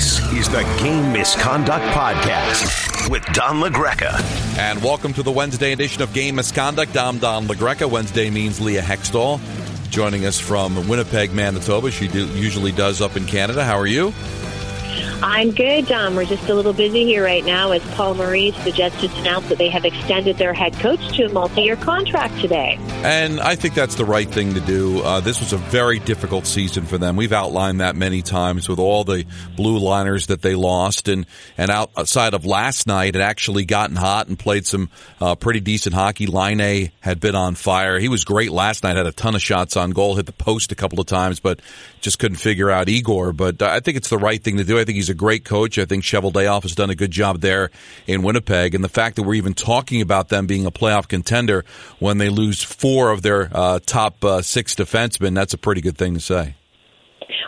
This is the Game Misconduct Podcast with Don LaGreca. And welcome to the Wednesday edition of Game Misconduct. I'm Don LaGreca. Wednesday means Leah Hextall joining us from Winnipeg, Manitoba. She do, usually does up in Canada. How are you? I'm good, Don. We're just a little busy here right now as Paul Maurice, the Jets, just announced that they have extended their head coach to a multi-year contract today. And I think that's the right thing to do. Uh, this was a very difficult season for them. We've outlined that many times with all the blue liners that they lost, and and outside of last night, it actually gotten hot and played some uh, pretty decent hockey. Laine had been on fire. He was great last night. Had a ton of shots on goal, hit the post a couple of times, but just couldn't figure out Igor. But I think it's the right thing to do. I think he's a great coach. I think Cheveldayoff has done a good job there in Winnipeg. And the fact that we're even talking about them being a playoff contender when they lose four of their uh, top uh, six defensemen, that's a pretty good thing to say.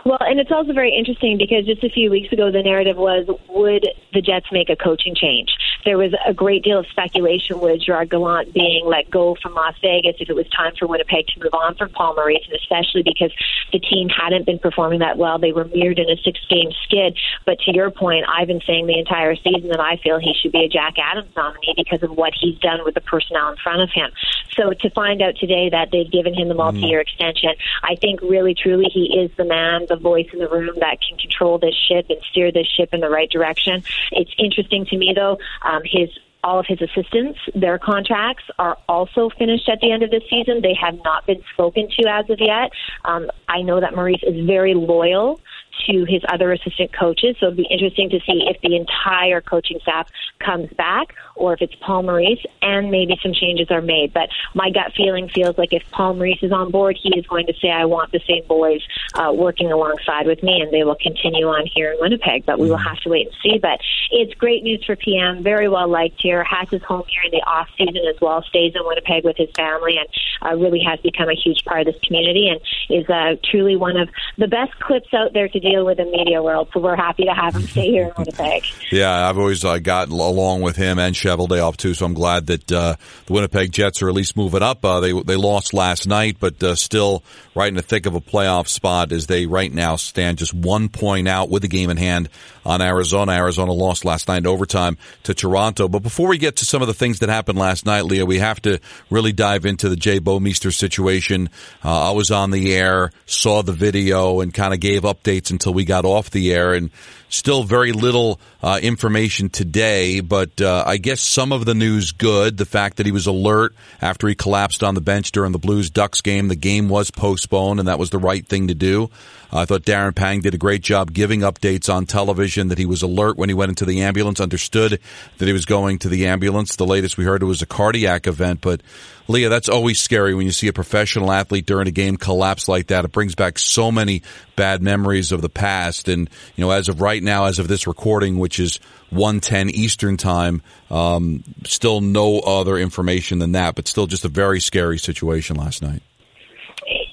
Well, and it's also very interesting because just a few weeks ago, the narrative was would the Jets make a coaching change? There was a great deal of speculation with Gerard Gallant being let go from Las Vegas if it was time for Winnipeg to move on from Paul Maurice, and especially because the team hadn't been performing that well. They were mirrored in a six game skid. But to your point, I've been saying the entire season that I feel he should be a Jack Adams nominee because of what he's done with the personnel in front of him. So to find out today that they've given him the multi year mm. extension, I think really truly he is the man, the voice in the room that can control this ship and steer this ship in the right direction. It's interesting to me though, um, his all of his assistants, their contracts are also finished at the end of this season. They have not been spoken to as of yet. Um, I know that Maurice is very loyal to his other assistant coaches. So it'll be interesting to see if the entire coaching staff comes back or if it's Paul Maurice and maybe some changes are made. But my gut feeling feels like if Paul Maurice is on board, he is going to say, I want the same boys uh, working alongside with me, and they will continue on here in Winnipeg. But we will have to wait and see. But it's great news for PM. Very well liked here. Has his home here in the off season as well. Stays in Winnipeg with his family and uh, really has become a huge part of this community and is uh, truly one of the best clips out there to deal with the media world. So we're happy to have him stay here in Winnipeg. yeah, I've always uh, gotten along with him and Cheveldayoff too. So I'm glad that uh, the Winnipeg Jets are at least moving up. Uh, they they lost last night, but uh, still right in the thick of a playoff spot as they right now stand just one point out with the game in hand on Arizona. Arizona lost last night in overtime to Toronto. But before we get to some of the things that happened last night, Leah, we have to really dive into the Jay Bouwmeester situation. Uh, I was on the air, saw the video, and kind of gave updates until we got off the air. And Still very little uh, information today, but uh, I guess some of the news good. The fact that he was alert after he collapsed on the bench during the Blues Ducks game. The game was postponed, and that was the right thing to do. I thought Darren Pang did a great job giving updates on television that he was alert when he went into the ambulance, understood that he was going to the ambulance. The latest we heard it was a cardiac event, but Leah, that's always scary when you see a professional athlete during a game collapse like that. It brings back so many bad memories of the past. And, you know, as of right now, as of this recording, which is 110 Eastern time, um, still no other information than that, but still just a very scary situation last night.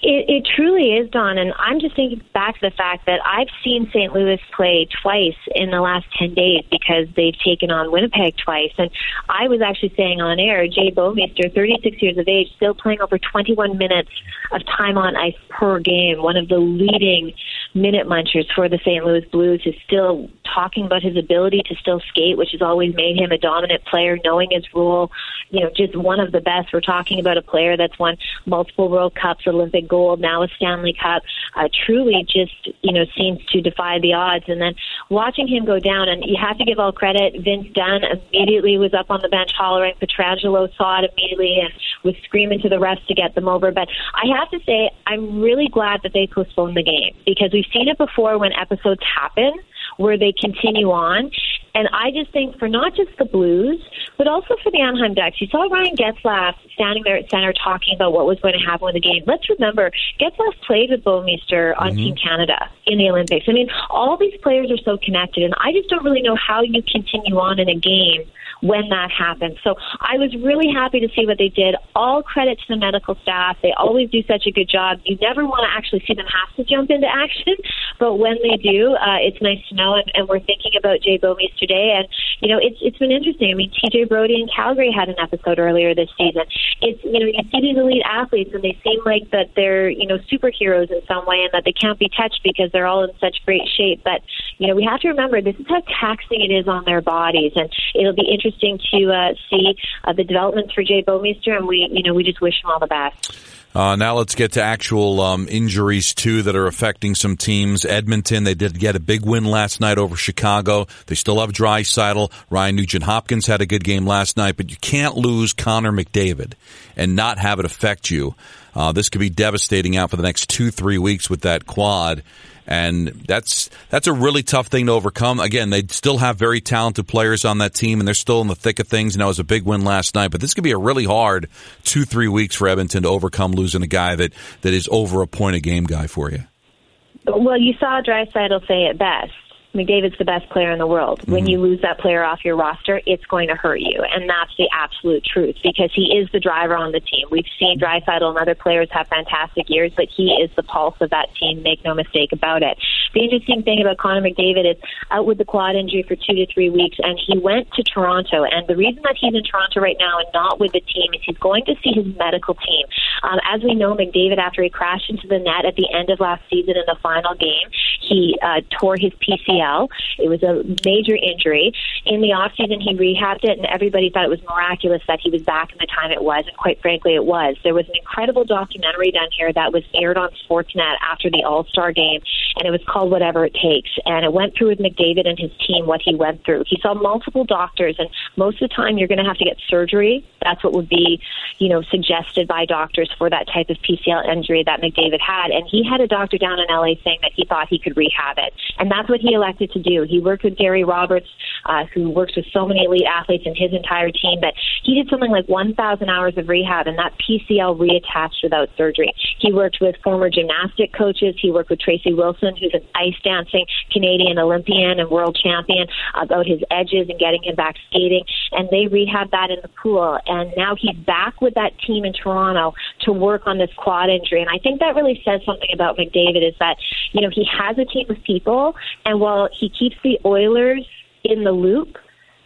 It, it truly is, Don. And I'm just thinking back to the fact that I've seen St. Louis play twice in the last 10 days because they've taken on Winnipeg twice. And I was actually saying on air, Jay Bouwmeester, 36 years of age, still playing over 21 minutes of time on ice per game, one of the leading minute munchers for the St. Louis Blues, is still talking about his ability to still skate, which has always made him a dominant player, knowing his role, you know, just one of the best. We're talking about a player that's won multiple World Cups, Olympic gold, now a Stanley Cup. Uh, truly, just you know, seems to defy the odds. And then watching him go down, and you have to give all credit. Vince Dunn immediately was up on the bench hollering. Pietrangelo saw it immediately and was screaming to the refs to get them over. But I have to say, I'm really glad that they postponed the game because we've seen it before when episodes happen where they continue on. And I just think for not just the Blues, but also for the Anaheim Ducks, you saw Ryan Getzlaf standing there at center talking about what was going to happen with the game. Let's remember, Getzlaf played with Bouwmeester on mm-hmm. Team Canada in the Olympics. I mean, all these players are so connected, and I just don't really know how you continue on in a game when that happens. So I was really happy to see what they did. All credit to the medical staff. They always do such a good job. You never want to actually see them have to jump into action, but when they do, uh, it's nice to know. And, and we're thinking about Jay Bouwmeester today, and you know, it's it's been interesting. I mean, TJ Brodie in Calgary had an episode earlier this season. It's you know, you see these elite athletes, and they seem like that they're you know superheroes in some way, and that they can't be touched because they're all in such great shape. But you know, we have to remember this is how taxing it is on their bodies, and it'll be interesting to uh, see uh, the developments for Jay Bouwmeester, and we, you know, we just wish him all the best. Uh, now let's get to actual um, injuries too that are affecting some teams. Edmonton, they did get a big win last night over Chicago. They still have Dry Draisaitl. Ryan Nugent Hopkins had a good game last night, but you can't lose Connor McDavid and not have it affect you. Uh, this could be devastating out for the next two, three weeks with that quad and that's that's a really tough thing to overcome. Again, they still have very talented players on that team, and they're still in the thick of things. And that was a big win last night, but this could be a really hard two three weeks for Edmonton to overcome losing a guy that that is over a point a game guy for you. Well, you saw Draisaitl say it best. McDavid's the best player in the world. Mm-hmm. When you lose that player off your roster, it's going to hurt you, and that's the absolute truth because he is the driver on the team. We've seen Draisaitl and other players have fantastic years, but he is the pulse of that team. Make no mistake about it. The interesting thing about Connor McDavid is out with the quad injury for two to three weeks, and he went to Toronto. And the reason that he's in Toronto right now and not with the team is he's going to see his medical team. Um, as we know, McDavid, after he crashed into the net at the end of last season in the final game, he uh, tore his PCL. It was a major injury. In the offseason, he rehabbed it, and everybody thought it was miraculous that he was back in the time it was. And quite frankly, it was. There was an incredible documentary done here that was aired on Sportsnet after the All Star game, and it was called Whatever It Takes. And it went through with McDavid and his team what he went through. He saw multiple doctors, and most of the time, you're going to have to get surgery. That's what would be, you know, suggested by doctors for that type of PCL injury that McDavid had. And he had a doctor down in LA saying that he thought he could rehab it. And that's what he elected to do. He worked with Gary Roberts, uh, who works with so many elite athletes and his entire team, but he did something like 1,000 hours of rehab, and that PCL reattached without surgery. He worked with former gymnastic coaches. He worked with Tracy Wilson, who's an ice dancing Canadian Olympian and world champion, about his edges and getting him back skating. And they rehabbed that in the pool. And now he's back with that team in Toronto to work on this quad injury. And I think that really says something about McDavid is that, you know, he has a team of people, and while he keeps the Oilers in the loop,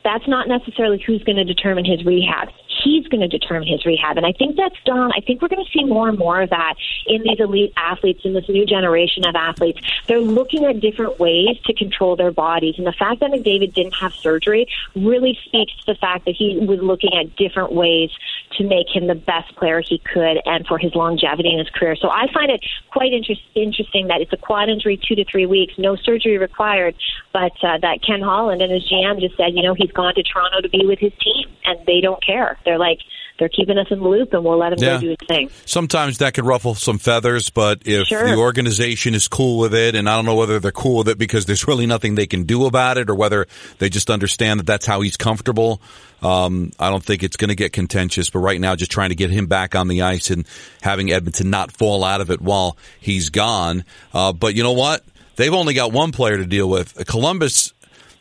that's not necessarily who's going to determine his rehab he's going to determine his rehab. And I think that's done. I think we're going to see more and more of that in these elite athletes, in this new generation of athletes. They're looking at different ways to control their bodies. And the fact that McDavid didn't have surgery really speaks to the fact that he was looking at different ways to make him the best player he could and for his longevity in his career. So I find it quite inter- interesting that it's a quad injury, two to three weeks, no surgery required, but uh, that Ken Holland and his GM just said, you know, he's gone to Toronto to be with his team, and they don't care. They're like, they're keeping us in the loop and we'll let him yeah. go do his thing. Sometimes that could ruffle some feathers, but if sure. the organization is cool with it, and I don't know whether they're cool with it because there's really nothing they can do about it or whether they just understand that that's how he's comfortable. Um, I don't think it's going to get contentious, but right now, just trying to get him back on the ice and having Edmonton not fall out of it while he's gone. Uh, but you know what? They've only got one player to deal with. Columbus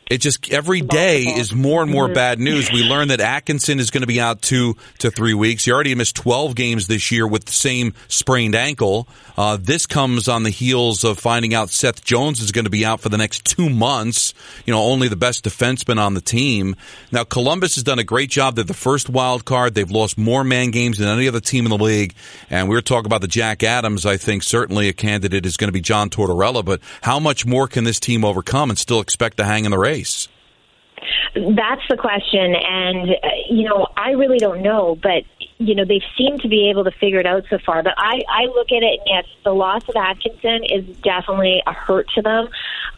it just every day is more and more bad news. We learned that Atkinson is going to be out two to three weeks. He already missed 12 games this year with the same sprained ankle. Uh, this comes on the heels of finding out Seth Jones is going to be out for the next two months. You know, only the best defenseman on the team. Now, Columbus has done a great job. They're the first wild card. They've lost more man games than any other team in the league. And we were talking about the Jack Adams. I think certainly a candidate is going to be John Tortorella. But how much more can this team overcome and still expect to hang in the race? That's the question. And, uh, you know, I really don't know, but, you know, they seem to be able to figure it out so far. But I, I look at it, and yes, the loss of Atkinson is definitely a hurt to them.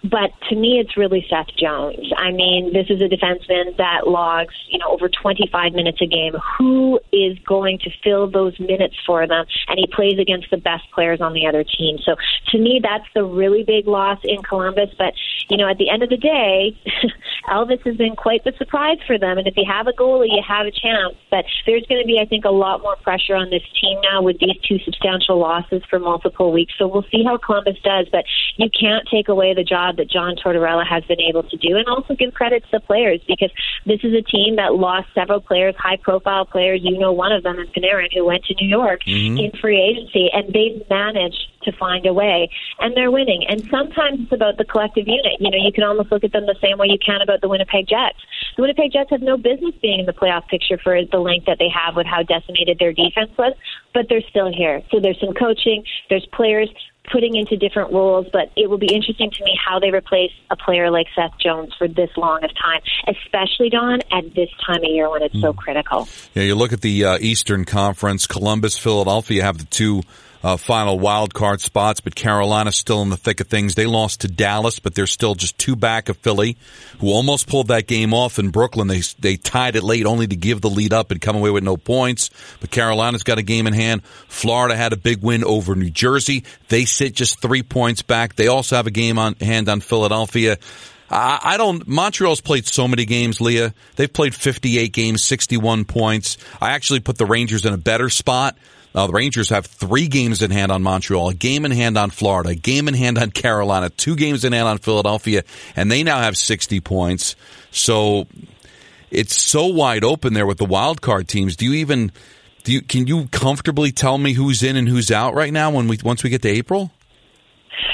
But to me, it's really Seth Jones. I mean, this is a defenseman that logs, you know, over 25 minutes a game. Who is going to fill those minutes for them? And he plays against the best players on the other team. So to me, that's the really big loss in Columbus. But, you know, at the end of the day, Elvis has been quite the surprise for them. And if you have a goalie, you have a chance. But there's going to be, I think, a lot more pressure on this team now with these two substantial losses for multiple weeks. So we'll see how Columbus does. But you can't take away the job that John Tortorella has been able to do, and also give credit to the players because this is a team that lost several players, high-profile players. You know, one of them is Panarin, who went to New York mm-hmm. in free agency, and they've managed to find a way, and they're winning. And sometimes it's about the collective unit. You know, you can almost look at them the same way you can about the Winnipeg Jets. The Winnipeg Jets have no business being in the playoff picture for the length that they have with how decimated their defense was, but they're still here. So there's some coaching, there's players putting into different roles, but it will be interesting to me how they replace a player like Seth Jones for this long of time, especially Don at this time of year when it's mm. so critical. Yeah, you look at the uh, Eastern Conference, Columbus, Philadelphia have the two uh, final wild card spots, but Carolina's still in the thick of things. They lost to Dallas, but they're still just two back of Philly, who almost pulled that game off in Brooklyn. They they tied it late, only to give the lead up and come away with no points. But Carolina's got a game in hand. Florida had a big win over New Jersey. They sit just three points back. They also have a game on hand on Philadelphia. I don't. Montreal's played so many games, Leah. They've played 58 games, 61 points. I actually put the Rangers in a better spot. Uh, the Rangers have three games in hand on Montreal, a game in hand on Florida, a game in hand on Carolina, two games in hand on Philadelphia, and they now have 60 points. So it's so wide open there with the wild card teams. Do you even do you, can you comfortably tell me who's in and who's out right now when we once we get to April?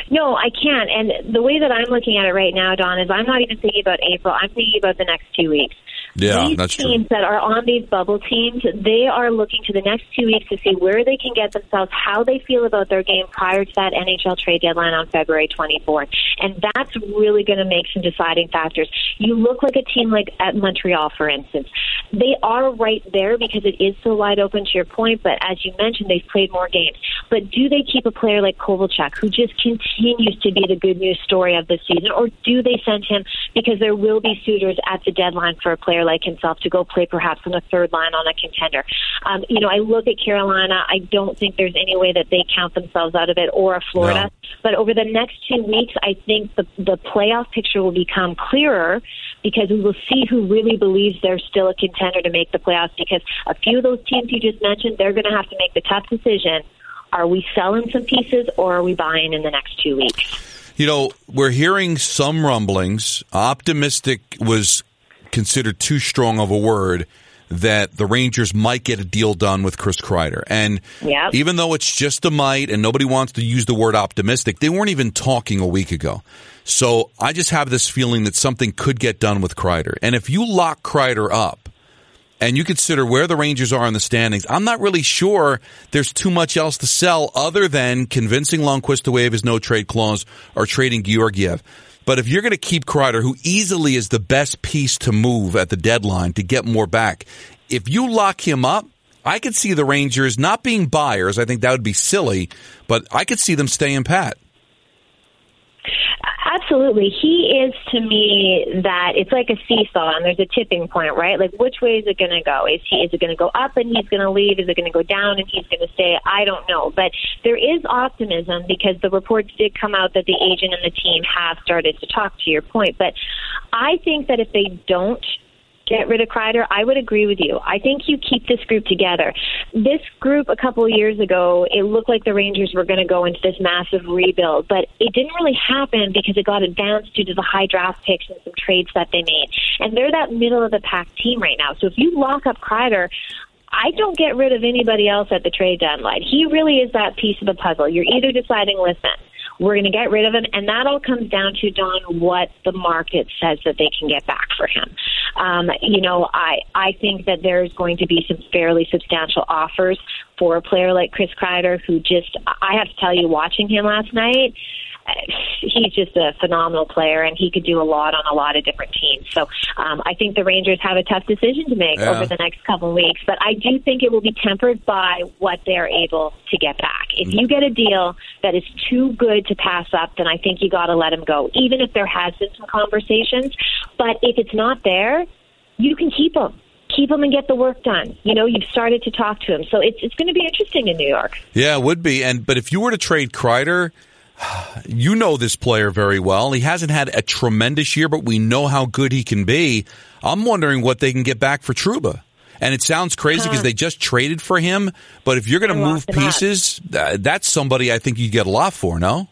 No, I can't. And the way that I'm looking at it right now, Don, is I'm not even thinking about April. I'm thinking about the next two weeks. Yeah, these that's teams true. that are on these bubble teams, they are looking to the next two weeks to see where they can get themselves, how they feel about their game prior to that NHL trade deadline on February 24th. And that's really going to make some deciding factors. You look like a team like at Montreal, for instance. They are right there because it is so wide open to your point, but as you mentioned, they've played more games. But do they keep a player like Kovalchuk, who just continues to be the good news story of the season, or do they send him because there will be suitors at the deadline for a player player like himself to go play perhaps on the third line on a contender. Um, you know, I look at Carolina. I don't think there's any way that they count themselves out of it, or a Florida. No. But over the next two weeks, I think the the playoff picture will become clearer because we will see who really believes they're still a contender to make the playoffs. Because a few of those teams you just mentioned, they're going to have to make the tough decision: are we selling some pieces, or are we buying in the next two weeks? You know, we're hearing some rumblings. Optimistic was considered too strong of a word that the Rangers might get a deal done with Chris Kreider. And yep. even though it's just a might and nobody wants to use the word optimistic, they weren't even talking a week ago. So I just have this feeling that something could get done with Kreider. And if you lock Kreider up and you consider where the Rangers are in the standings, I'm not really sure there's too much else to sell other than convincing Lundqvist to waive his no trade clause or trading Georgiev. But if you're going to keep Kreider, who easily is the best piece to move at the deadline to get more back, if you lock him up, I could see the Rangers not being buyers. I think that would be silly, but I could see them staying pat. Absolutely. He is to me that it's like a seesaw and there's a tipping point, right? Like which way is it going to go? Is he is it going to go up and he's going to leave? Is it going to go down and he's going to stay? I don't know, but there is optimism because the reports did come out that the agent and the team have started to talk to your point, but I think that if they don't get rid of Kreider, I would agree with you. I think you keep this group together. This group a couple of years ago, it looked like the Rangers were going to go into this massive rebuild, but it didn't really happen because it got advanced due to the high draft picks and some trades that they made. And they're that middle of the pack team right now. So if you lock up Kreider, I don't get rid of anybody else at the trade deadline. He really is that piece of the puzzle. You're either deciding, listen, we're going to get rid of him, and that all comes down to Don what the market says that they can get back for him. Um, you know, I I think that there's going to be some fairly substantial offers for a player like Chris Kreider, who just I have to tell you, watching him last night he's just a phenomenal player, and he could do a lot on a lot of different teams. So um, I think the Rangers have a tough decision to make yeah. over the next couple of weeks. But I do think it will be tempered by what they're able to get back. If you get a deal that is too good to pass up, then I think you got to let him go, even if there has been some conversations. But if it's not there, you can keep him keep him and get the work done. You know, you've started to talk to him, so it's it's going to be interesting in New York. Yeah, it would be. And but if you were to trade Kreider, you know this player very well. He hasn't had a tremendous year, but we know how good he can be. I'm wondering what they can get back for Trouba. And it sounds crazy because they just traded for him. But if you're going to move pieces, uh, that's somebody I think you get a lot for, no?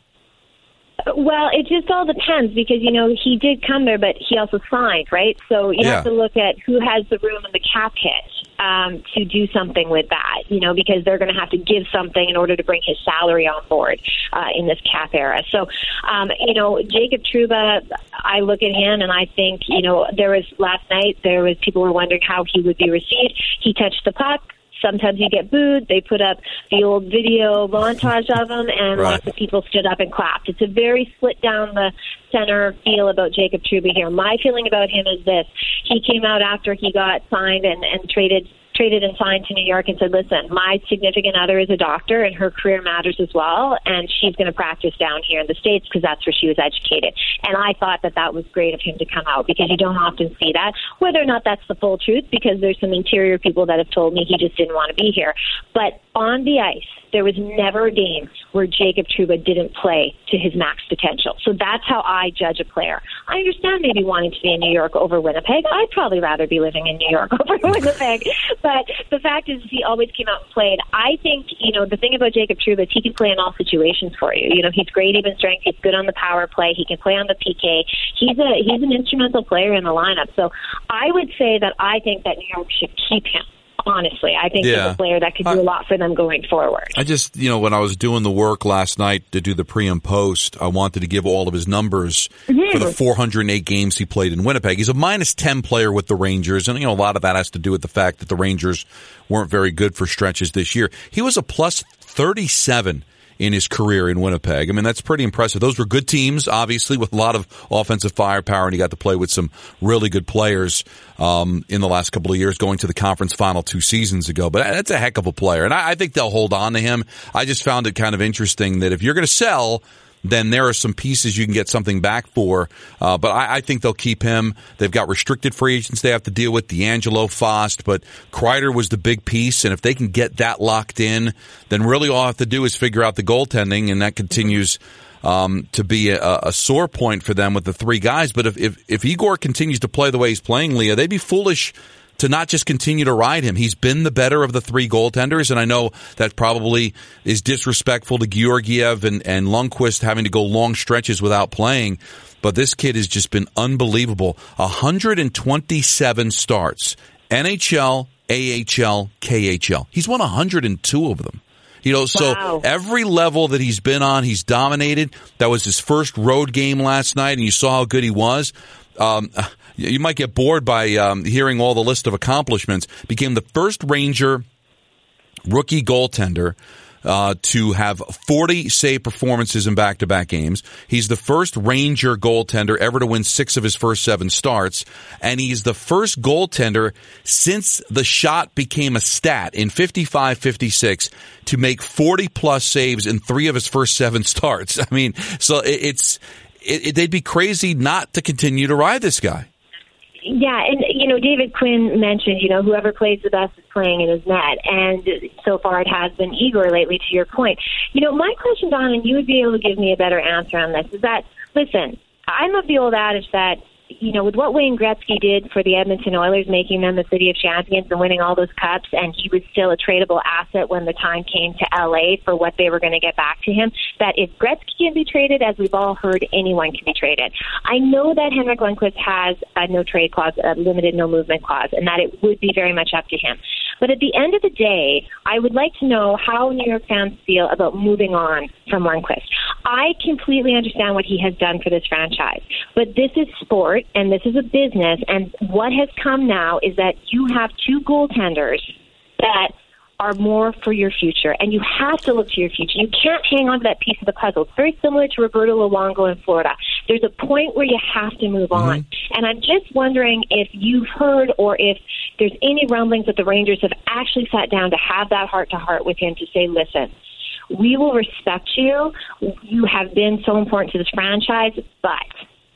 Well, it just all depends because you know he did come there, but he also signed, right? So you yeah. have to look at who has the room and the cap hit um, to do something with that, you know, because they're going to have to give something in order to bring his salary on board uh, in this cap era. So, um, you know, Jacob Trouba, I look at him and I think, you know, there was last night, there was people were wondering how he would be received. He touched the puck sometimes you get booed. They put up the old video montage of him, and right. lots of people stood up and clapped. It's a very split down the center feel about Jacob Trouba here. My feeling about him is this: he came out after he got signed and, and traded traded and signed to New York and said, listen, my significant other is a doctor and her career matters as well, and she's going to practice down here in the States because that's where she was educated. And I thought that that was great of him to come out because you don't often see that. Whether or not that's the full truth, because there's some interior people that have told me he just didn't want to be here. But on the ice, there was never a game where Jacob Trouba didn't play to his max potential. So that's how I judge a player. I understand maybe wanting to be in New York over Winnipeg. I'd probably rather be living in New York over Winnipeg. But the fact is, he always came out and played. I think, you know, the thing about Jacob Trouba is he can play in all situations for you. You know, he's great even strength. He's good on the power play. He can play on the PK. He's a he's an instrumental player in the lineup. So I would say that I think that New York should keep him honestly. I think yeah. he's a player that could do a lot for them going forward. I just, you know, when I was doing the work last night to do the pre and post, I wanted to give all of his numbers mm-hmm. for the 408 games he played in Winnipeg. He's a minus 10 player with the Rangers, and, you know, a lot of that has to do with the fact that the Rangers weren't very good for stretches this year. He was a plus 37 in his career in Winnipeg. I mean, that's pretty impressive. Those were good teams, obviously, with a lot of offensive firepower, and he got to play with some really good players um, in the last couple of years, going to the conference final two seasons ago. But that's a heck of a player, and I, I think they'll hold on to him. I just found it kind of interesting that if you're going to sell – then there are some pieces you can get something back for. Uh, but I, I, think they'll keep him. They've got restricted free agents they have to deal with, DeAngelo, Fast, but Kreider was the big piece. And if they can get that locked in, then really all I have to do is figure out the goaltending, and that continues. Um, to be a, a, sore point for them with the three guys. But if, if, if Igor continues to play the way he's playing, Leah, they'd be foolish to not just continue to ride him. He's been the better of the three goaltenders, and I know that probably is disrespectful to Georgiev and, and Lundqvist having to go long stretches without playing. But this kid has just been unbelievable. 127 starts. NHL, AHL, KHL. He's won 102 of them. You know, so wow. every level that he's been on, he's dominated. That was his first road game last night, and you saw how good he was. Um, you might get bored by um, hearing all the list of accomplishments. Became the first Ranger rookie goaltender uh, to have 40 save performances in back to back games. He's the first Ranger goaltender ever to win six of his first seven starts. And he's the first goaltender since the shot became a stat in 55 56 to make 40 plus saves in three of his first seven starts. I mean, so it's, it, it, they'd be crazy not to continue to ride this guy. Yeah, and you know, David Quinn mentioned, you know, whoever plays the best is playing in his net, and so far it has been Igor lately. To your point, you know, my question, Don, and you would be able to give me a better answer on this is that listen, I'm of the old adage that you know, with what Wayne Gretzky did for the Edmonton Oilers, making them the city of champions and winning all those cups, and he was still a tradable asset when the time came to LA for what they were going to get back to him. That if Gretzky can be traded, as we've all heard, anyone can be traded. I know that Henrik Lundqvist has a no trade clause, a limited no movement clause, and that it would be very much up to him. But at the end of the day, I would like to know how New York fans feel about moving on from Lundqvist. I completely understand what he has done for this franchise, but this is sport and this is a business. And what has come now is that you have two goaltenders that are more for your future, and you have to look to your future. You can't hang on to that piece of the puzzle. It's very similar to Roberto Luongo in Florida. There's a point where you have to move mm-hmm. on, and I'm just wondering if you've heard or if there's any rumblings that the Rangers have actually sat down to have that heart to heart with him to say, "Listen, we will respect you. You have been so important to this franchise, but."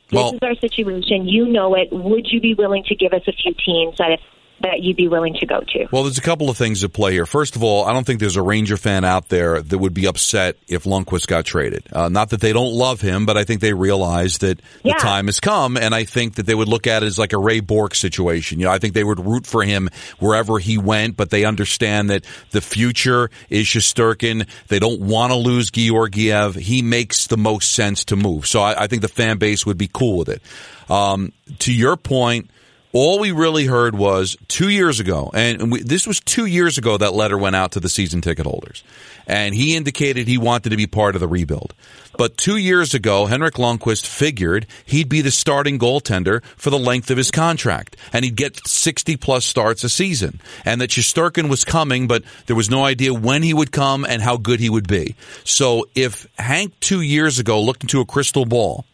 This well, is our situation. You know it. Would you be willing to give us a few teams that if that you'd be willing to go to? Well, there's a couple of things at play here. First of all, I don't think there's a Ranger fan out there that would be upset if Lundqvist got traded. Uh, not that they don't love him, but I think they realize that yeah. the time has come, and I think that they would look at it as like a Ray Bourque situation. You know, I think they would root for him wherever he went, but they understand that the future is Shesterkin. They don't want to lose Georgiev. He makes the most sense to move. So I, I think the fan base would be cool with it. Um, to your point, all we really heard was two years ago, and we, this was two years ago that letter went out to the season ticket holders, and he indicated he wanted to be part of the rebuild. But two years ago, Henrik Lundqvist figured he'd be the starting goaltender for the length of his contract, and he'd get 60 plus starts a season, and that Shesterkin was coming, but there was no idea when he would come and how good he would be. So if Hank two years ago looked into a crystal ball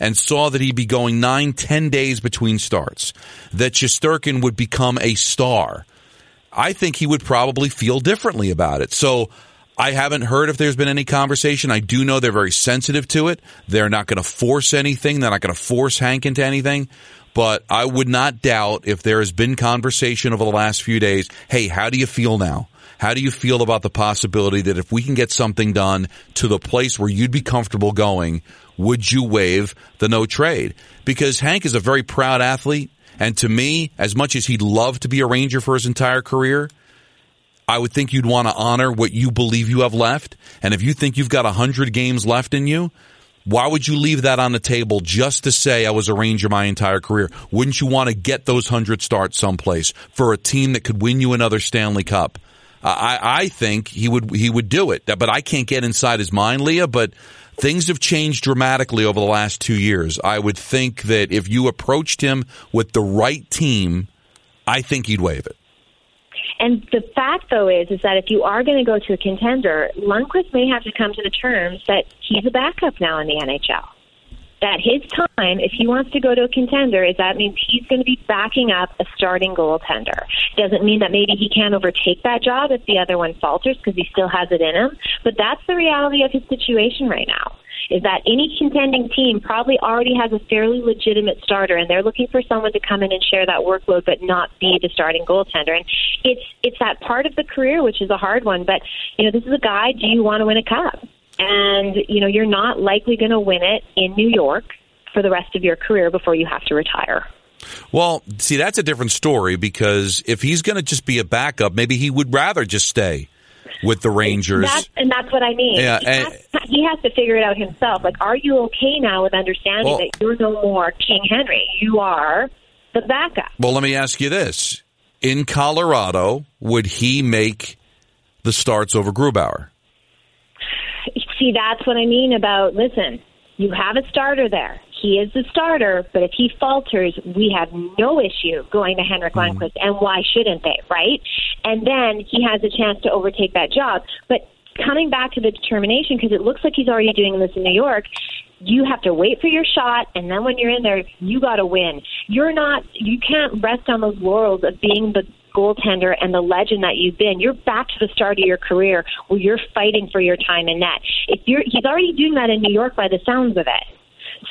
and saw that he'd be going nine, ten days between starts, that Shesterkin would become a star, I think he would probably feel differently about it. So I haven't heard if there's been any conversation. I do know they're very sensitive to it. They're not going to force anything. They're not going to force Hank into anything. But I would not doubt if there has been conversation over the last few days. Hey, how do you feel now? How do you feel about the possibility that if we can get something done to the place where you'd be comfortable going, would you waive the no trade? Because Hank is a very proud athlete. And to me, as much as he'd love to be a Ranger for his entire career, I would think you'd want to honor what you believe you have left. And if you think you've got 100 games left in you, why would you leave that on the table just to say I was a Ranger my entire career? Wouldn't you want to get those 100 starts someplace for a team that could win you another Stanley Cup? I, I think he would he would do it, but I can't get inside his mind, Leah. But things have changed dramatically over the last two years. I would think that if you approached him with the right team, I think he'd waive it. And the fact, though, is is that if you are going to go to a contender, Lundqvist may have to come to the terms that he's a backup now in the NHL that his time, if he wants to go to a contender, is that means he's going to be backing up a starting goaltender. Doesn't mean that maybe he can't overtake that job if the other one falters because he still has it in him. But that's the reality of his situation right now. Is that any contending team probably already has a fairly legitimate starter, and they're looking for someone to come in and share that workload, but not be the starting goaltender. And it's it's that part of the career which is a hard one. But you know, this is a guy. Do you want to win a cup? And you know you're not likely going to win it in New York for the rest of your career before you have to retire. Well, see, that's a different story because if he's going to just be a backup, maybe he would rather just stay with the Rangers. That's, and that's what I mean. Yeah, he, and, has, he has to figure it out himself. Like, are you okay now with understanding well, that you're no more King Henry? You are the backup. Well, let me ask you this: In Colorado, would he make the starts over Grubauer? see, that's what I mean about listen, you have a starter there. He is the starter, but if he falters, we have no issue going to Henrik mm-hmm. Lundqvist. And why shouldn't they, right? And then he has a chance to overtake that job. But coming back to the determination, because it looks like he's already doing this in New York, you have to wait for your shot, and then when you're in there, you got to win. You're not, you can't rest on those laurels of being the goaltender and the legend that you've been, you're back to the start of your career where you're fighting for your time in net. If you're, he's already doing that in New York by the sounds of it.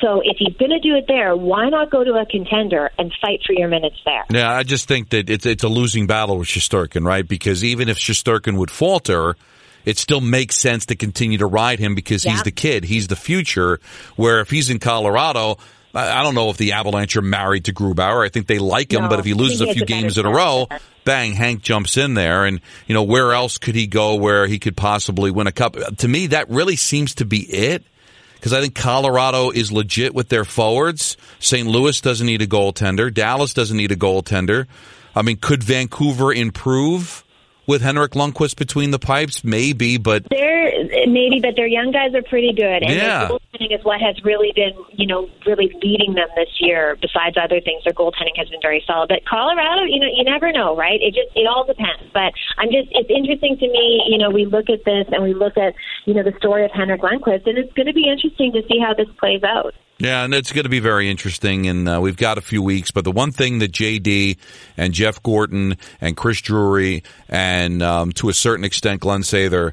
So if he's going to do it there, why not go to a contender and fight for your minutes there? Yeah, I just think that it's it's a losing battle with Shesterkin, right? Because even if Shesterkin would falter, it still makes sense to continue to ride him because yeah. he's the kid, he's the future. Where if he's in Colorado, I don't know if the Avalanche are married to Grubauer. I think they like him, no, but if he loses a few games in a row, bang, Hank jumps in there. And, you know, where else could he go where he could possibly win a cup? To me, that really seems to be it. Because I think Colorado is legit with their forwards. St. Louis doesn't need a goaltender. Dallas doesn't need a goaltender. I mean, could Vancouver improve? With Henrik Lundqvist between the pipes? Maybe, but they're maybe, but their young guys are pretty good. And yeah. their goaltending is what has really been, you know, really leading them this year. Besides other things, their goaltending has been very solid. But Colorado, you know, you never know, right? It just it all depends. But I'm just it's interesting to me. You know, we look at this and we look at you know the story of Henrik Lundqvist, and it's going to be interesting to see how this plays out. Yeah, and it's going to be very interesting, and uh, we've got a few weeks. But the one thing that JD and Jeff Gorton and Chris Drury and um, to a certain extent Glenn Sather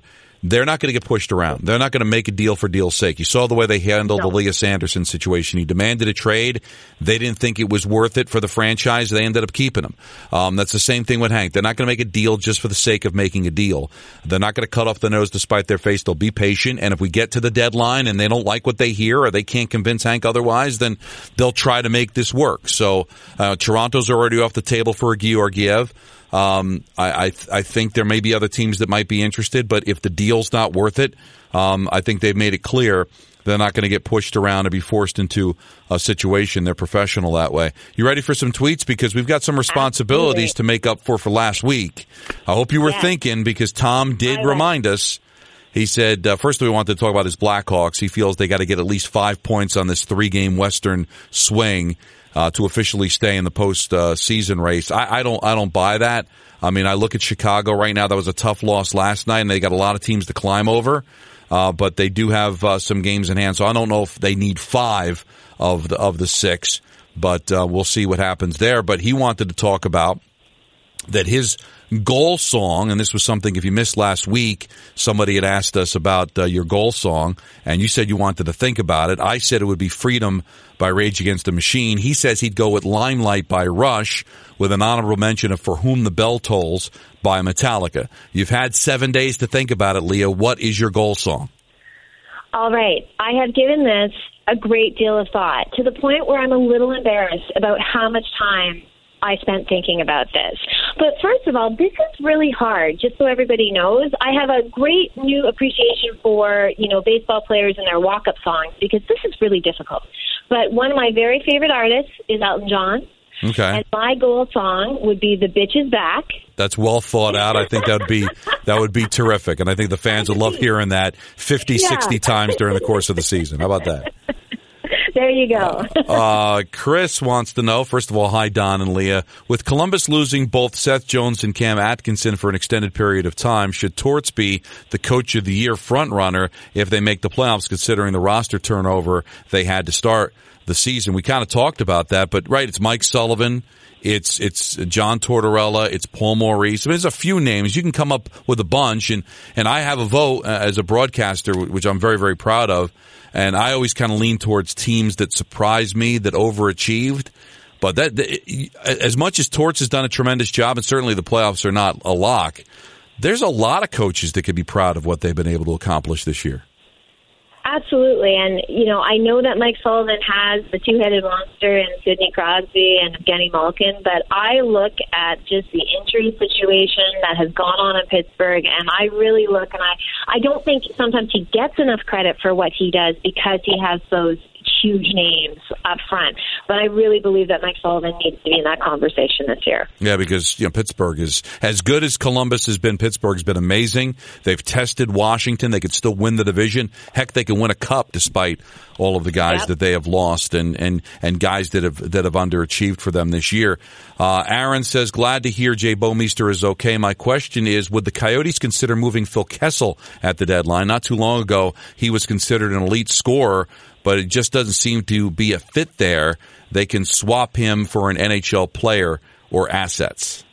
they're not going to get pushed around. They're not going to make a deal for deal's sake. You saw the way they handled no. the Lias Andersson situation. He demanded a trade. They didn't think it was worth it for the franchise. They ended up keeping him. Um, that's the same thing with Hank. They're not going to make a deal just for the sake of making a deal. They're not going to cut off the nose despite their face. They'll be patient. And if we get to the deadline and they don't like what they hear or they can't convince Hank otherwise, then they'll try to make this work. So uh, Toronto's already off the table for Georgiev. Um, I, I, I think there may be other teams that might be interested, but if the deal's not worth it, um, I think they've made it clear they're not going to get pushed around and be forced into a situation. They're professional that way. You ready for some tweets? Because we've got some responsibilities Absolutely. to make up for for last week. I hope you were Yes. thinking because Tom did remind us. He said, uh, first we wanted to talk about his Blackhawks. He feels they got to get at least five points on this three game Western swing uh, to officially stay in the post uh, season race. I, I don't, I don't buy that. I mean, I look at Chicago right now. That was a tough loss last night, and they got a lot of teams to climb over. Uh, but they do have uh, some games in hand, so I don't know if they need five of the of the six. But uh, we'll see what happens there. But he wanted to talk about that his goal song, and this was something if you missed last week, somebody had asked us about uh, your goal song, and you said you wanted to think about it. I said it would be Freedom by Rage Against the Machine. He says he'd go with Limelight by Rush with an honorable mention of For Whom the Bell Tolls by Metallica. You've had seven days to think about it, Leah. What is your goal song? All right. I have given this a great deal of thought to the point where I'm a little embarrassed about how much time I spent thinking about this. But first of all, this is really hard, just so everybody knows. I have a great new appreciation for, you know, baseball players and their walk up songs because this is really difficult. But one of my very favorite artists is Elton John. Okay. And my goal song would be The Bitch is Back. That's well thought out. I think that would be that would be terrific, and I think the fans would love hearing that 50, Yeah. 60 times during the course of the season. How about that? There you go. Uh, Chris wants to know, first of all, hi, Don and Leah. With Columbus losing both Seth Jones and Cam Atkinson for an extended period of time, should Torts be the coach of the year frontrunner if they make the playoffs, considering the roster turnover they had to start the season? We kind of talked about that, but right, it's Mike Sullivan. It's it's John Tortorella. It's Paul Maurice. I mean, there's a few names you can come up with a bunch, and and I have a vote uh, as a broadcaster, which I'm very very proud of. And I always kind of lean towards teams that surprise me, that overachieved. But that, as much as Torts has done a tremendous job, and certainly the playoffs are not a lock, there's a lot of coaches that could be proud of what they've been able to accomplish this year. Absolutely. And, you know, I know that Mike Sullivan has the two headed monster in Sidney Crosby and Evgeny Malkin, but I look at just the injury situation that has gone on in Pittsburgh, and I really look and I, I don't think sometimes he gets enough credit for what he does because he has those huge names up front. But I really believe that Mike Sullivan needs to be in that conversation this year. Yeah, because you know Pittsburgh is as good as Columbus has been. Pittsburgh's been amazing. They've tested Washington. They could still win the division. Heck, they can win a cup despite all of the guys Yep. that they have lost and and and guys that have that have underachieved for them this year. Uh, Aaron says, "Glad to hear Jay Bouwmeester is okay." My question is, would the Coyotes consider moving Phil Kessel at the deadline? Not too long ago, he was considered an elite scorer, but it just doesn't seem to be a fit there. They can swap him for an NHL player or assets.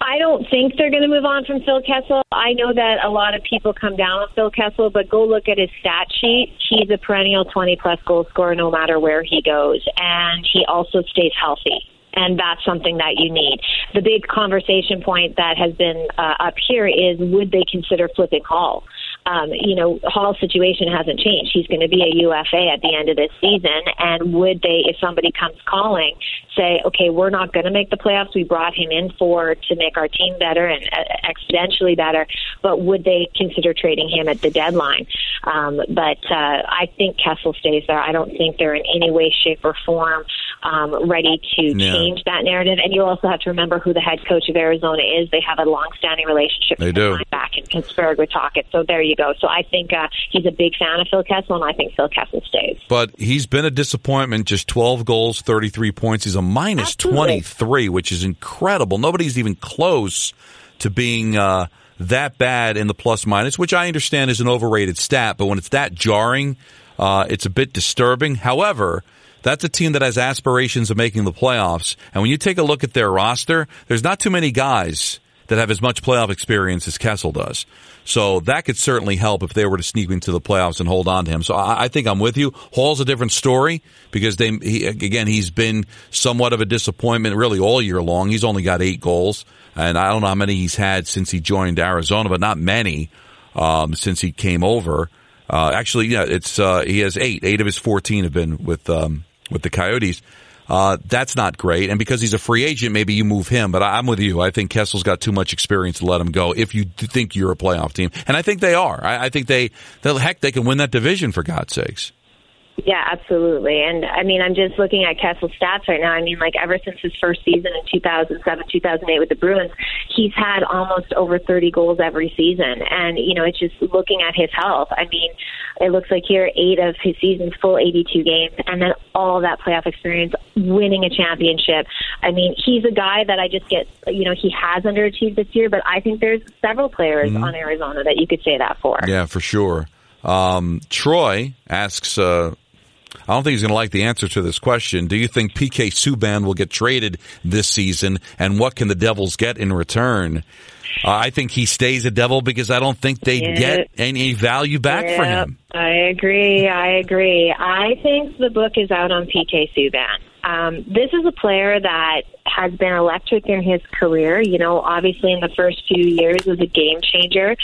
I don't think they're going to move on from Phil Kessel. I know that a lot of people come down on Phil Kessel, but go look at his stat sheet. He's a perennial 20 plus goal scorer no matter where he goes, and he also stays healthy. And that's something that you need. The big conversation point that has been uh, up here is would they consider flipping Hall? Um, you know, Hall's situation hasn't changed. He's going to be a UFA at the end of this season. And would they, if somebody comes calling, say, okay, we're not going to make the playoffs. We brought him in for to make our team better and uh, exponentially better. But would they consider trading him at the deadline? Um, but uh, I think Kessel stays there. I don't think they're in any way, shape, or form um, ready to Yeah. change that narrative. And you also have to remember who the head coach of Arizona is. They have a long-standing relationship. They do. Back in Pittsburgh with Tocchet. So there you go. So I think uh, he's a big fan of Phil Kessel, and I think Phil Kessel stays. But he's been a disappointment. Just 12 goals, 33 points. He's a minus Absolutely. 23, which is incredible. Nobody's even close to being uh, that bad in the plus minus, which I understand is an overrated stat. But when it's that jarring, uh, it's a bit disturbing. However, that's a team that has aspirations of making the playoffs. And when you take a look at their roster, there's not too many guys that have as much playoff experience as Kessel does. So that could certainly help if they were to sneak into the playoffs and hold on to him. So I, I think I'm with you. Hall's a different story because they, he, again, he's been somewhat of a disappointment really all year long. He's only got eight goals and I don't know how many he's had since he joined Arizona, but not many, um, since he came over. Uh, actually, yeah, it's, uh, he has eight. Eight of his 14 have been with, um, with the Coyotes. Uh, that's not great. And because he's a free agent, maybe you move him. But I, am with you. I think Kessel's got too much experience to let him go if you think you're a playoff team. And I think they are. I, I think they, heck, they can win that division for God's sakes. Yeah, absolutely. And I mean, I'm just looking at Kessel's stats right now. I mean, like ever since his first season in 2007, 2008 with the Bruins, he's had almost over 30 goals every season. And, you know, it's just looking at his health. I mean, it looks like here eight of his season's full 82 games and then all that playoff experience, winning a championship. I mean, he's a guy that I just get, you know, he has underachieved this year, but I think there's several players mm-hmm. on Arizona that you could say that for. Yeah, for sure. Um, Troy asks, uh, I don't think he's going to like the answer to this question. Do you think PK Subban will get traded this season, and what can the Devils get in return? Uh, I think he stays a Devil because I don't think they yep. get any value back yep. for him. I agree. I agree. I think the book is out on PK Subban. Um, this is a player that has been electric in his career. You know, obviously in the first few years was a game changer.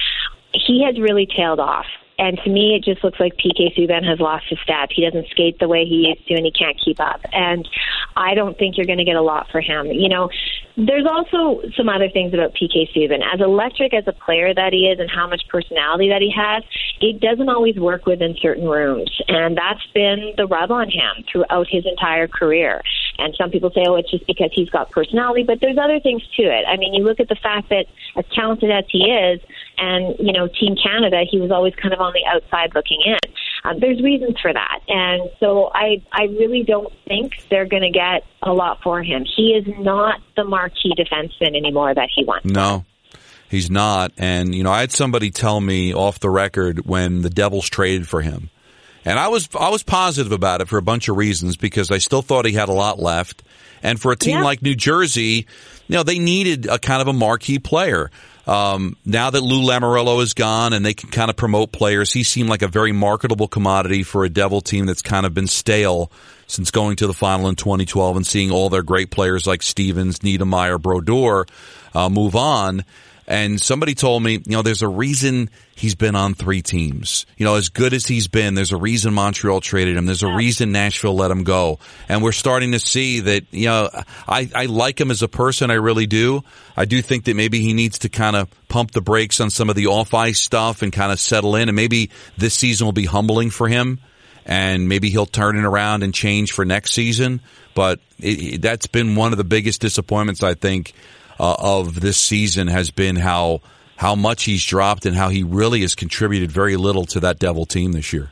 He has really tailed off. And to me, it just looks like PK Subban has lost his step. He doesn't skate the way he used to, and he can't keep up. And I don't think you're going to get a lot for him. You know, there's also some other things about PK Subban. As electric as a player that he is, and how much personality that he has, it doesn't always work within certain rooms, and that's been the rub on him throughout his entire career. And some people say, oh, it's just because he's got personality, but there's other things to it. I mean, you look at the fact that as talented as he is, and you know, Team Canada, he was always kind of on the outside looking in. Um, there's reasons for that, and so I I really don't think they're going to get a lot for him. He is not the marquee defenseman anymore that he once. No. He's not. And, you know, I had somebody tell me off the record when the Devils traded for him. And I was I was positive about it for a bunch of reasons because I still thought he had a lot left. And for a team yeah. like New Jersey, you know, they needed a kind of a marquee player. Um, now that Lou Lamoriello is gone and they can kind of promote players, he seemed like a very marketable commodity for a Devil team that's kind of been stale since going to the final in 2012 and seeing all their great players like Stevens, Niedermayer, Brodeur uh, move on. And somebody told me, you know, there's a reason he's been on three teams. You know, as good as he's been, there's a reason Montreal traded him. There's a reason Nashville let him go. And we're starting to see that, you know, I, I like him as a person. I really do. I do think that maybe he needs to kind of pump the brakes on some of the off ice stuff and kind of settle in. And maybe this season will be humbling for him and maybe he'll turn it around and change for next season. But it, that's been one of the biggest disappointments, I think, uh, of this season has been how how much he's dropped and how he really has contributed very little to that Devil team this year.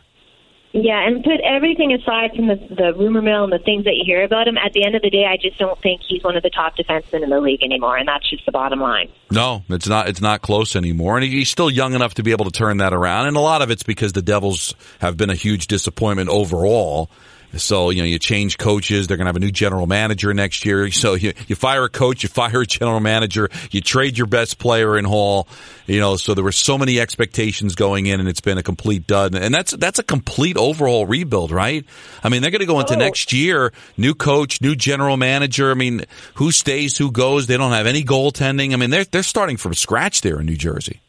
Yeah, and put everything aside from the, the rumor mill and the things that you hear about him, at the end of the day, I just don't think he's one of the top defensemen in the league anymore, and that's just the bottom line. No, it's not. It's not close anymore, and he's still young enough to be able to turn that around. And a lot of it's because the Devils have been a huge disappointment overall. So, you know, you change coaches. They're going to have a new general manager next year. So you, you fire a coach, you fire a general manager, you trade your best player in Hall, you know, so there were so many expectations going in and it's been a complete dud. And that's, that's a complete overhaul rebuild, right? I mean, they're going to go into oh. next year, new coach, new general manager. I mean, who stays, who goes? They don't have any goaltending. I mean, they're, they're starting from scratch there in New Jersey.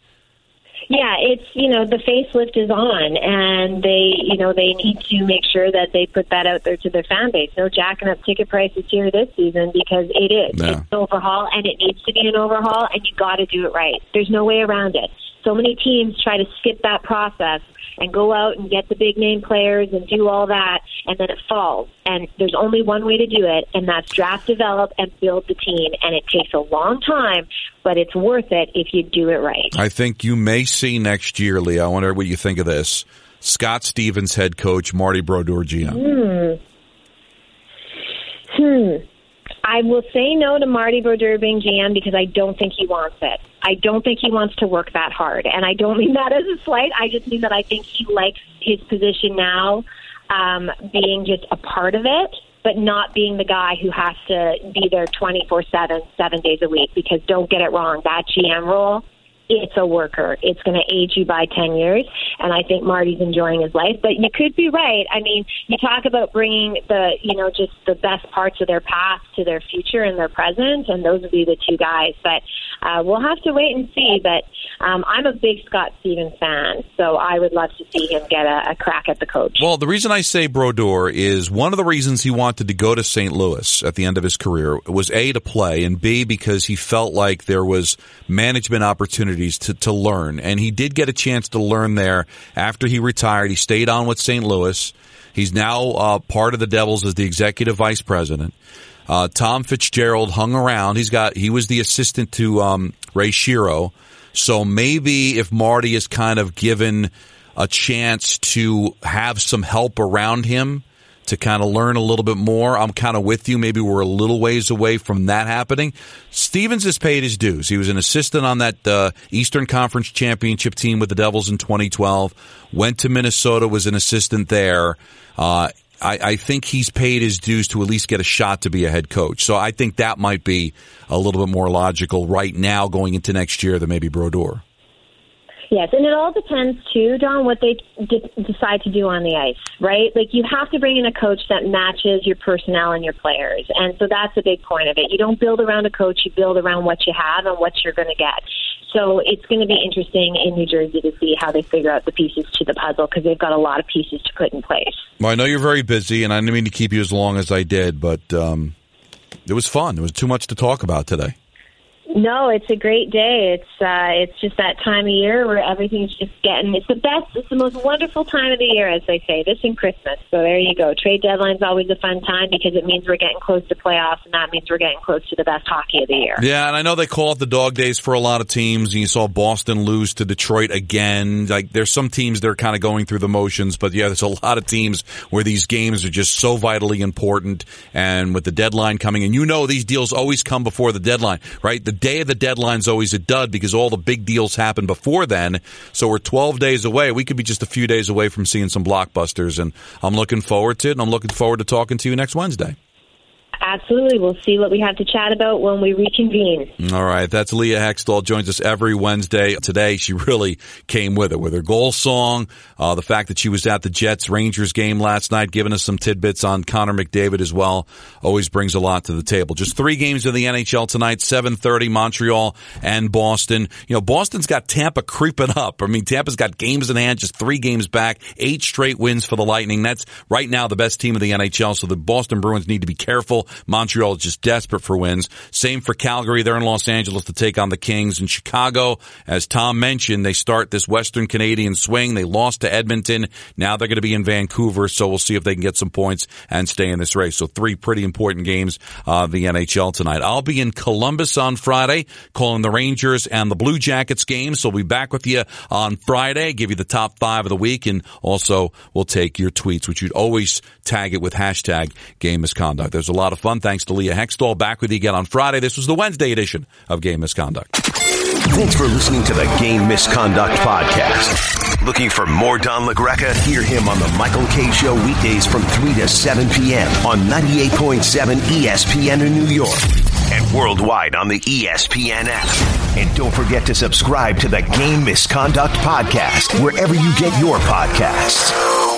Yeah, it's you know the facelift is on, and they you know they need to make sure that they put that out there to their fan base. No jacking up ticket prices here this season because it is it's an overhaul, and it needs to be an overhaul, and you got to do it right. There's no way around it. So many teams try to skip that process and go out and get the big name players and do all that, and then it falls. And there's only one way to do it, and that's draft, develop, and build the team. And it takes a long time, but it's worth it if you do it right. I think you may see next year, Lee. I wonder what you think of this. Scott Stevens, head coach, Marty Brodeur, GM. Hmm. Hmm. I will say no to Marty Brodeur being GM because I don't think he wants it. I don't think he wants to work that hard. And I don't mean that as a slight. I just mean that I think he likes his position now um, being just a part of it, but not being the guy who has to be there 24 7, seven days a week. Because don't get it wrong, that GM role it's a worker. It's going to age you by 10 years. And I think Marty's enjoying his life. But you could be right. I mean, you talk about bringing the, you know, just the best parts of their past to their future and their present. And those would be the two guys. But uh, we'll have to wait and see. But um, I'm a big Scott Stevens fan. So I would love to see him get a, a crack at the coach. Well, the reason I say Brodeur is one of the reasons he wanted to go to St. Louis at the end of his career was A, to play, and B, because he felt like there was management opportunities to, to learn. And he did get a chance to learn there after he retired. He stayed on with St. Louis. He's now uh, part of the Devils as the executive vice president. Uh, Tom Fitzgerald hung around. He's got he was the assistant to um, Ray Shero. So maybe if Marty is kind of given a chance to have some help around him to kind of learn a little bit more. I'm kind of with you. Maybe we're a little ways away from that happening. Stevens has paid his dues. He was an assistant on that uh, Eastern Conference championship team with the Devils in 2012. Went to Minnesota, was an assistant there. Uh, I, I, think he's paid his dues to at least get a shot to be a head coach. So I think that might be a little bit more logical right now going into next year than maybe Brodeur. Yes, and it all depends too, Don, what they d- decide to do on the ice, right? Like you have to bring in a coach that matches your personnel and your players, and so that's a big point of it. You don't build around a coach; you build around what you have and what you're going to get. So it's going to be interesting in New Jersey to see how they figure out the pieces to the puzzle because they've got a lot of pieces to put in place. Well, I know you're very busy, and I didn't mean to keep you as long as I did, but um, it was fun. There was too much to talk about today. No, it's a great day. It's uh, it's just that time of year where everything's just getting. It's the best. It's the most wonderful time of the year, as they say. This and Christmas. So there you go. Trade deadline's always a fun time because it means we're getting close to playoffs, and that means we're getting close to the best hockey of the year. Yeah, and I know they call it the dog days for a lot of teams. And you saw Boston lose to Detroit again. Like there's some teams that are kind of going through the motions, but yeah, there's a lot of teams where these games are just so vitally important. And with the deadline coming, and you know these deals always come before the deadline, right? The day of the deadline is always a dud because all the big deals happen before then. So we're 12 days away. We could be just a few days away from seeing some blockbusters, and I'm looking forward to it, and I'm looking forward to talking to you next Wednesday. Absolutely. We'll see what we have to chat about when we reconvene. All right. That's Leah Hextall. Joins us every Wednesday. Today, she really came with it with her goal song, uh, the fact that she was at the Jets Rangers game last night, giving us some tidbits on Connor McDavid as well. Always brings a lot to the table. Just three games in the NHL tonight, 730, Montreal and Boston. You know, Boston's got Tampa creeping up. I mean, Tampa's got games in hand, just three games back, eight straight wins for the Lightning. That's right now the best team of the NHL. So the Boston Bruins need to be careful. Montreal is just desperate for wins. Same for Calgary. They're in Los Angeles to take on the Kings. In Chicago, as Tom mentioned, they start this Western Canadian swing. They lost to Edmonton. Now they're going to be in Vancouver. So we'll see if they can get some points and stay in this race. So three pretty important games, uh, the NHL tonight. I'll be in Columbus on Friday calling the Rangers and the Blue Jackets games. So we'll be back with you on Friday, give you the top five of the week. And also we'll take your tweets, which you'd always tag it with hashtag game misconduct. There's a lot of fun. Thanks to Leah Hextall. Back with you again on Friday. This was the Wednesday edition of Game Misconduct. Thanks for listening to the Game Misconduct Podcast. Looking for more Don LaGreca? Hear him on the Michael Kay Show weekdays from 3 to 7 p.m. on 98.7 ESPN in New York and worldwide on the ESPN app. And don't forget to subscribe to the Game Misconduct Podcast wherever you get your podcasts.